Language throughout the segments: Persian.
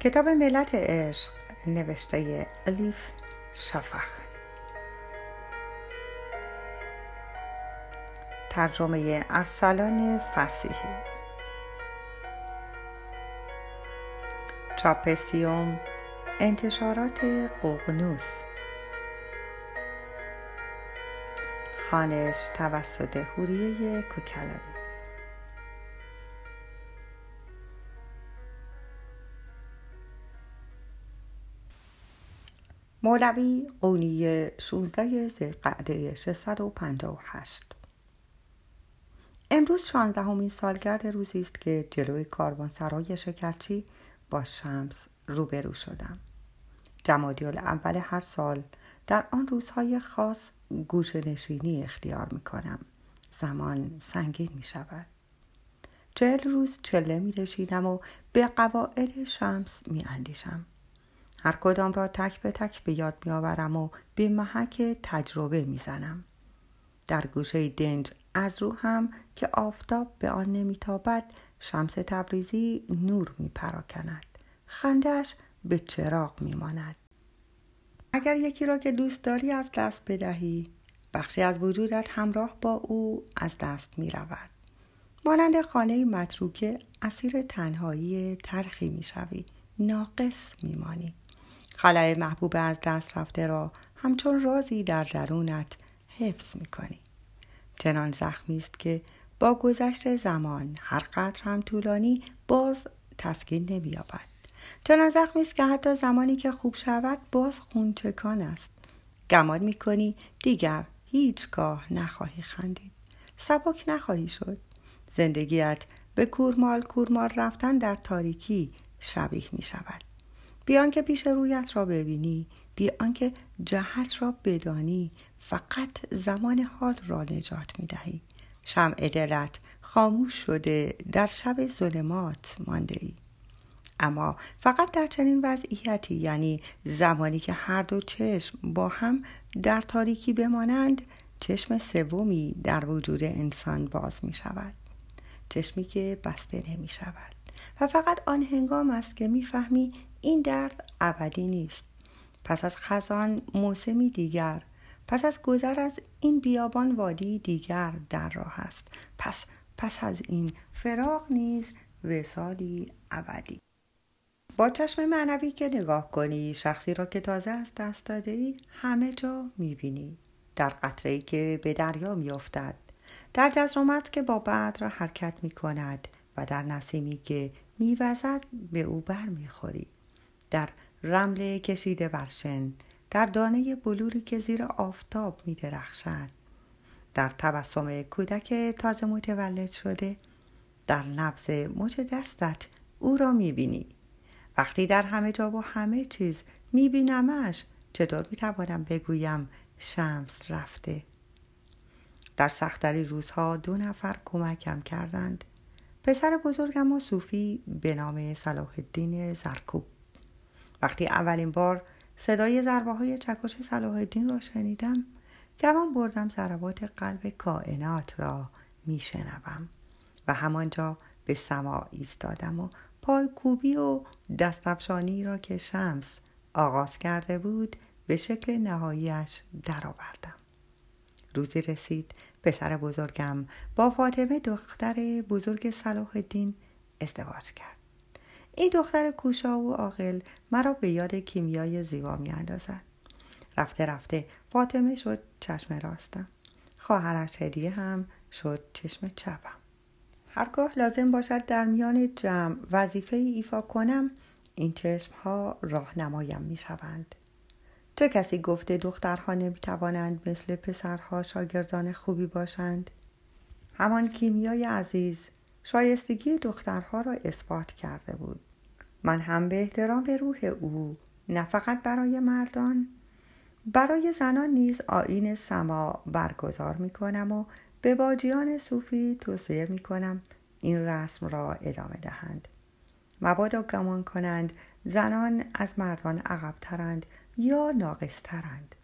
کتاب ملت عشق نوشته الیف شفخ ترجمه ارسلان فسیحی. چاپسیوم انتشارات قوغنوس خانش توسط هوریه کوکلانی. مولوی قونی 16 زیقعده 658 امروز شانزدهمین سالگرد روزی است که جلوی کاروانسرای شکرچی با شمس روبرو شدم. جمادی اول هر سال در آن روزهای خاص گوش نشینی اختیار می کنم زمان سنگین می شود چهل روز چله می رشیدم و به قواعد شمس می اندیشم هر کدام را تک به تک به یاد می آورم و به محک تجربه می زنم. در گوشه دنج از رو هم که آفتاب به آن نمیتابد شمس تبریزی نور می پراکند. خندش به چراغ می ماند. اگر یکی را که دوست داری از دست بدهی بخشی از وجودت همراه با او از دست می رود. مانند خانه متروکه اسیر تنهایی ترخی می شوی. ناقص می مانی. خلای محبوب از دست رفته را همچون رازی در درونت حفظ می کنی. چنان زخمی است که با گذشت زمان هر قدر هم طولانی باز تسکین نمییابد. چنان زخمی است که حتی زمانی که خوب شود باز خونچکان است. گمان می‌کنی دیگر هیچگاه نخواهی خندید. سبک نخواهی شد. زندگیت به کورمال کورمال رفتن در تاریکی شبیه می شود بیان که پیش رویت را ببینی بی آنکه جهت را بدانی فقط زمان حال را نجات می دهی. شمع دلت خاموش شده در شب ظلمات مانده ای اما فقط در چنین وضعیتی یعنی زمانی که هر دو چشم با هم در تاریکی بمانند چشم سومی در وجود انسان باز می شود. چشمی که بسته نمی شود. و فقط آن هنگام است که می‌فهمی این درد ابدی نیست. پس از خزان موسمی دیگر پس از گذر از این بیابان وادی دیگر در راه است. پس پس از این فراغ نیز وسالی ابدی. با چشم معنوی که نگاه کنی شخصی را که تازه از دست داده ای همه جا می‌بینی. در قطره که به دریا میافتد در جزرومت که با بدر حرکت می کند و در نسیمی که میوزد به او بر می‌خوری در رمل کشیده برشن در دانه بلوری که زیر آفتاب می درخشد در تبسم کودک تازه متولد شده در نبز مچ دستت او را می بینی وقتی در همه جا و همه چیز می بینمش چطور می توانم بگویم شمس رفته؟ در سختری روزها دو نفر کمکم کردند. پسر بزرگم و صوفی به نام صلاح الدین زرکوب. وقتی اولین بار صدای ضربه های چکش صلاح الدین را شنیدم گمان بردم ضربات قلب کائنات را میشنوم و همانجا به سما ایستادم و پای کوبی و دستفشانی را که شمس آغاز کرده بود به شکل نهاییش درآوردم. روزی رسید پسر بزرگم با فاطمه دختر بزرگ صلاح الدین ازدواج کرد. این دختر کوشا و عاقل مرا به یاد کیمیای زیبا می اندازد. رفته رفته فاطمه شد چشم راستم خواهرش هدیه هم شد چشم چپم هرگاه لازم باشد در میان جمع وظیفه ایفا کنم این چشم ها راهنمایم می شوند. چه کسی گفته دخترها نمی توانند مثل پسرها شاگردان خوبی باشند؟ همان کیمیای عزیز شایستگی دخترها را اثبات کرده بود. من هم به احترام به روح او نه فقط برای مردان. برای زنان نیز آین سما برگزار می کنم و به باجیان صوفی توصیه می کنم این رسم را ادامه دهند. مبادا گمان کنند زنان از مردان عقبترند یا ناقصترند.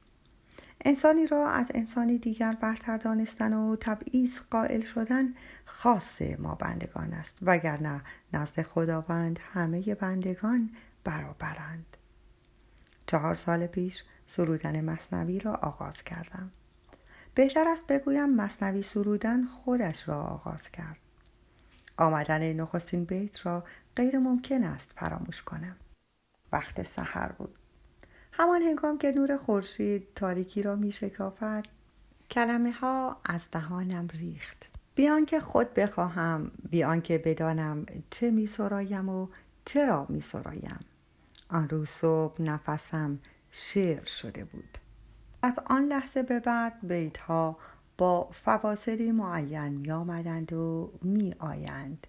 انسانی را از انسانی دیگر برتر دانستن و تبعیض قائل شدن خاص ما بندگان است وگرنه نزد خداوند همه بندگان برابرند. چهار سال پیش سرودن مصنوی را آغاز کردم. بهتر است بگویم مصنوی سرودن خودش را آغاز کرد. آمدن نخستین بیت را غیر ممکن است فراموش کنم. وقت سحر بود. همان هنگام که نور خورشید تاریکی را می شکافد کلمه ها از دهانم ریخت. بیان که خود بخواهم بیان که بدانم چه می سرایم و چرا می سرایم. آن روز صبح نفسم شعر شده بود. از آن لحظه به بعد بیت ها با فواصلی معین می آمدند و می آیند.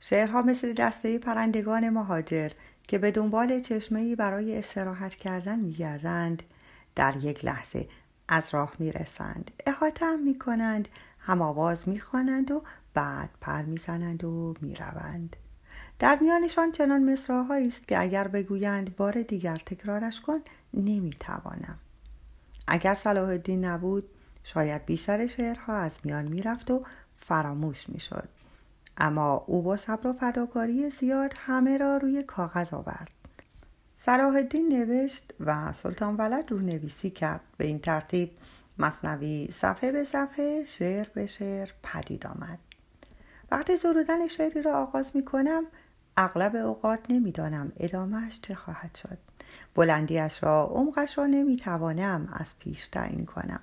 شعرها مثل دسته پرندگان مهاجر که به دنبال چشمه برای استراحت کردن می گردند در یک لحظه از راه می رسند احاطه هم می کنند هم آواز می خوانند و بعد پر می زنند و می روند. در میانشان چنان مصراهایی است که اگر بگویند بار دیگر تکرارش کن نمی توانم. اگر صلاح الدین نبود شاید بیشتر شعرها از میان می رفت و فراموش می شد. اما او با صبر و فداکاری زیاد همه را روی کاغذ آورد. صلاح الدین نوشت و سلطان ولد رو نویسی کرد. به این ترتیب مصنوی صفحه به صفحه شعر به شعر پدید آمد. وقتی سرودن شعری را آغاز می کنم اغلب اوقات نمی‌دانم ادامهش چه خواهد شد. بلندیش را عمقش را نمی‌توانم از پیش تعیین کنم.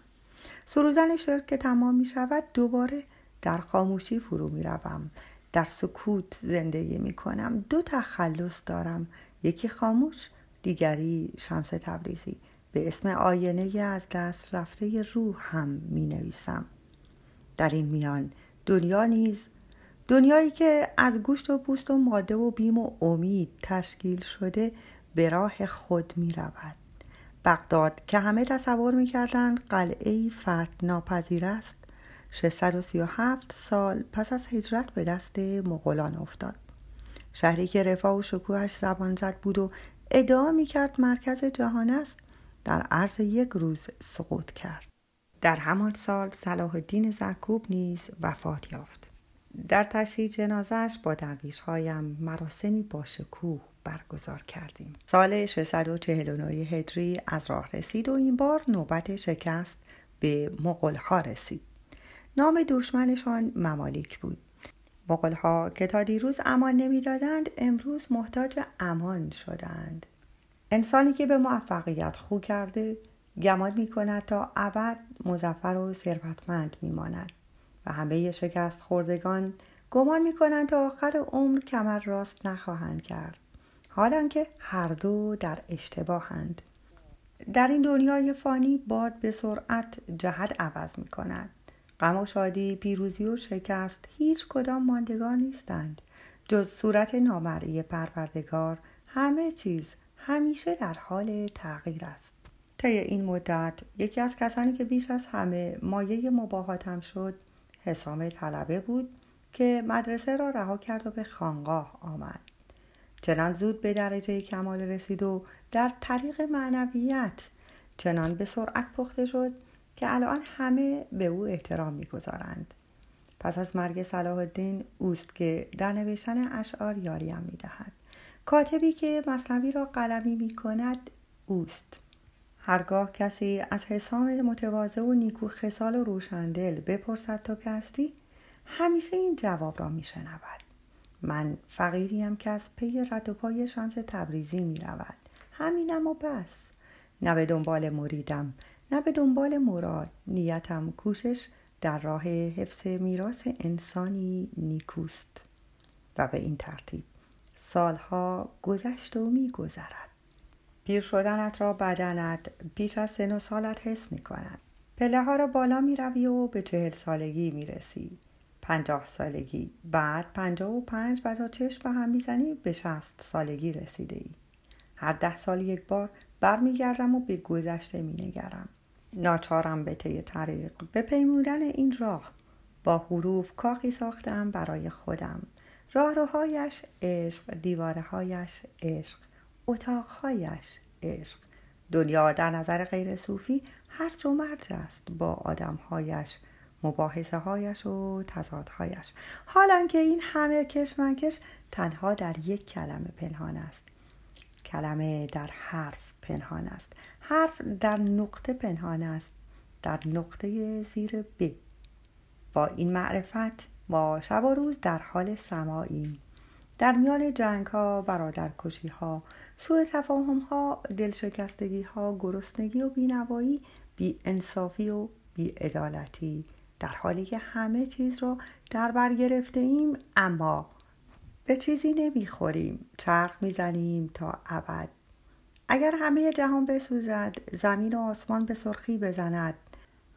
سرودن شعر که تمام می شود دوباره در خاموشی فرو می روم. در سکوت زندگی می کنم دو تخلص دارم یکی خاموش دیگری شمس تبریزی به اسم آینه از دست رفته روح هم می نویسم در این میان دنیا نیز دنیایی که از گوشت و پوست و ماده و بیم و امید تشکیل شده به راه خود می رود. بغداد که همه تصور می کردند قلعه فتح ناپذیر است 637 سال پس از هجرت به دست مغولان افتاد. شهری که رفاه و شکوهش زبان زد بود و ادعا می کرد مرکز جهان است در عرض یک روز سقوط کرد. در همان سال صلاح الدین زرکوب نیز وفات یافت. در تشییع جنازش با درویش هایم مراسمی با شکوه برگزار کردیم. سال 649 هجری از راه رسید و این بار نوبت شکست به مغول ها رسید. نام دشمنشان ممالیک بود. مغول ها که تا دیروز امان نمی‌دادند امروز محتاج امان شدند. انسانی که به موفقیت خو کرده گمان می کند تا ابد مزفر و ثروتمند می ماند و همه شکست خوردگان گمان می کنند تا آخر عمر کمر راست نخواهند کرد. حالا که هر دو در اشتباهند. در این دنیای فانی باد به سرعت جهت عوض می کند غم و شادی پیروزی و شکست هیچ کدام ماندگار نیستند. جز صورت نامرئی پروردگار همه چیز همیشه در حال تغییر است. طی این مدت یکی از کسانی که بیش از همه مایه مباهاتم شد حسام طلبه بود که مدرسه را رها کرد و به خانقاه آمد. چنان زود به درجه کمال رسید و در طریق معنویت چنان به سرعت پخته شد که الان همه به او احترام می‌گذارند. پس از مرگ صلاح الدین اوست که در نوشتن اشعار یاریم می‌دهد. کاتبی که مصنوی را قلمی می کند اوست. هرگاه کسی از حسام متواضع و نیکو خسال و روشندل بپرسد تو که هستی همیشه این جواب را می شنود من فقیریم که از پی رد و پای شمس تبریزی می رود همینم و بس. نه به دنبال مریدم. نه به دنبال مراد نیتم کوشش در راه حفظ میراث انسانی نیکوست و به این ترتیب سالها گذشت و میگذرد. پیر شدنت را بدنت پیش از سن و سالت حس می کند پله ها را بالا می روی و به چهل سالگی می رسی پنجاه سالگی بعد پنجاه و پنج و تا چشم به هم می‌زنی به شست سالگی رسیده ای هر ده سال یک بار برمیگردم و به گذشته می نگرم ناچارم به طی طریق به پیمودن این راه. با حروف کاخی ساختم برای خودم. راهروهایش عشق دیوارهایش عشق اتاقهایش عشق. دنیا در نظر غیر صوفی هر و مرج است با آدمهایش مباحثه هایش و تضادهایش. حالا که این همه کشمکش تنها در یک کلمه پنهان است. کلمه در حرف. پنهان است. حرف در نقطه پنهان است. در نقطه زیر ب. با این معرفت ما شب و روز در حال سماییم در میان جنگ ها برادر کشی ها سوء تفاهم ها دلشکستگی ها گرسنگی و بینوایی بی انصافی و بی ادالتی در حالی که همه چیز رو در بر گرفته ایم اما به چیزی نمی‌خوریم. چرخ می‌زنیم تا ابد. اگر همه جهان بسوزد زمین و آسمان به سرخی بزند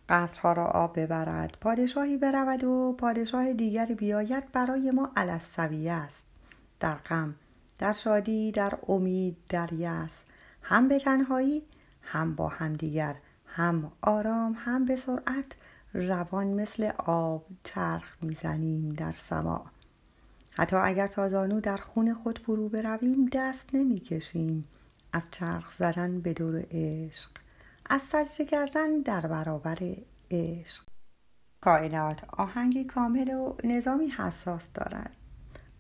قصرها را آب ببرد پادشاهی برود و پادشاه دیگری بیاید برای ما علسویه است. در غم در شادی در امید در یس هم به تنهایی هم با همدیگر. هم آرام هم به سرعت. روان مثل آب چرخ می‌زنیم در سما. حتی اگر تازانو در خون خود فرو برویم دست نمی‌کشیم. از چرخ زدن به دور عشق از سجده کردن در برابر عشق. کائنات آهنگی کامل و نظامی حساس دارد.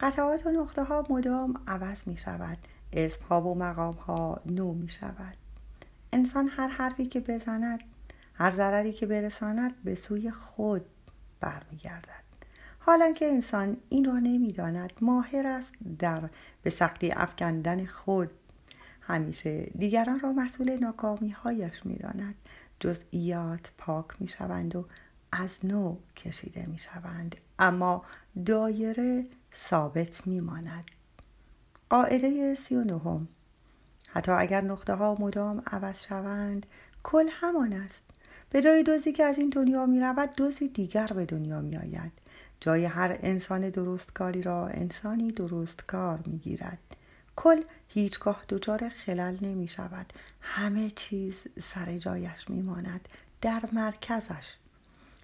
قطعات و نقطه ها مدام عوض می شود اسم ها و مقام ها نو می شود انسان هر حرفی که بزند هر ضرری که برساند به سوی خود برمیگردد. حالا که انسان این را نمی‌داند ماهر است در به سختی افکندن خود همیشه دیگران را مسئول ناکامی هایش می‌داند. جزئیات پاک می شوند و از نو کشیده می شوند اما دایره ثابت می ماند قاعده سی و نهم. حتی اگر نقطه ها مدام عوض شوند کل همان است. به جای دوزی که از این دنیا می رود دوزی دیگر به دنیا می آید جای هر انسان درستکاری را انسانی درستکار می گیرد کل هیچگاه دچار خلل نمی شود. همه چیز سر جایش می ماند در مرکزش.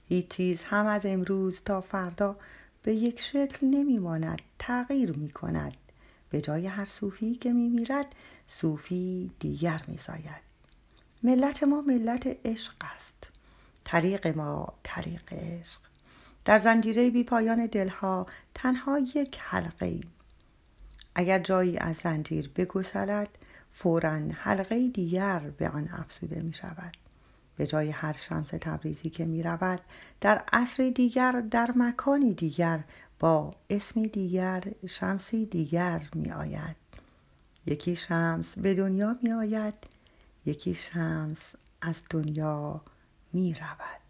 هیچ چیز هم از امروز تا فردا به یک شکل نمی ماند تغییر می کند. به جای هر صوفی که می میرد صوفی دیگر می زاید. ملت ما ملت عشق است. طریق ما طریق عشق. در زنجیره بی پایان دلها تنها یک حلقه ای اگر جایی از زنجیر بگسلد فورا حلقه دیگر به آن افزوده می شود به جای هر شمس تبریزی که می رود در عصر دیگر در مکانی دیگر با اسمی دیگر شمسی دیگر می آید یکی شمس به دنیا می آید یکی شمس از دنیا می رود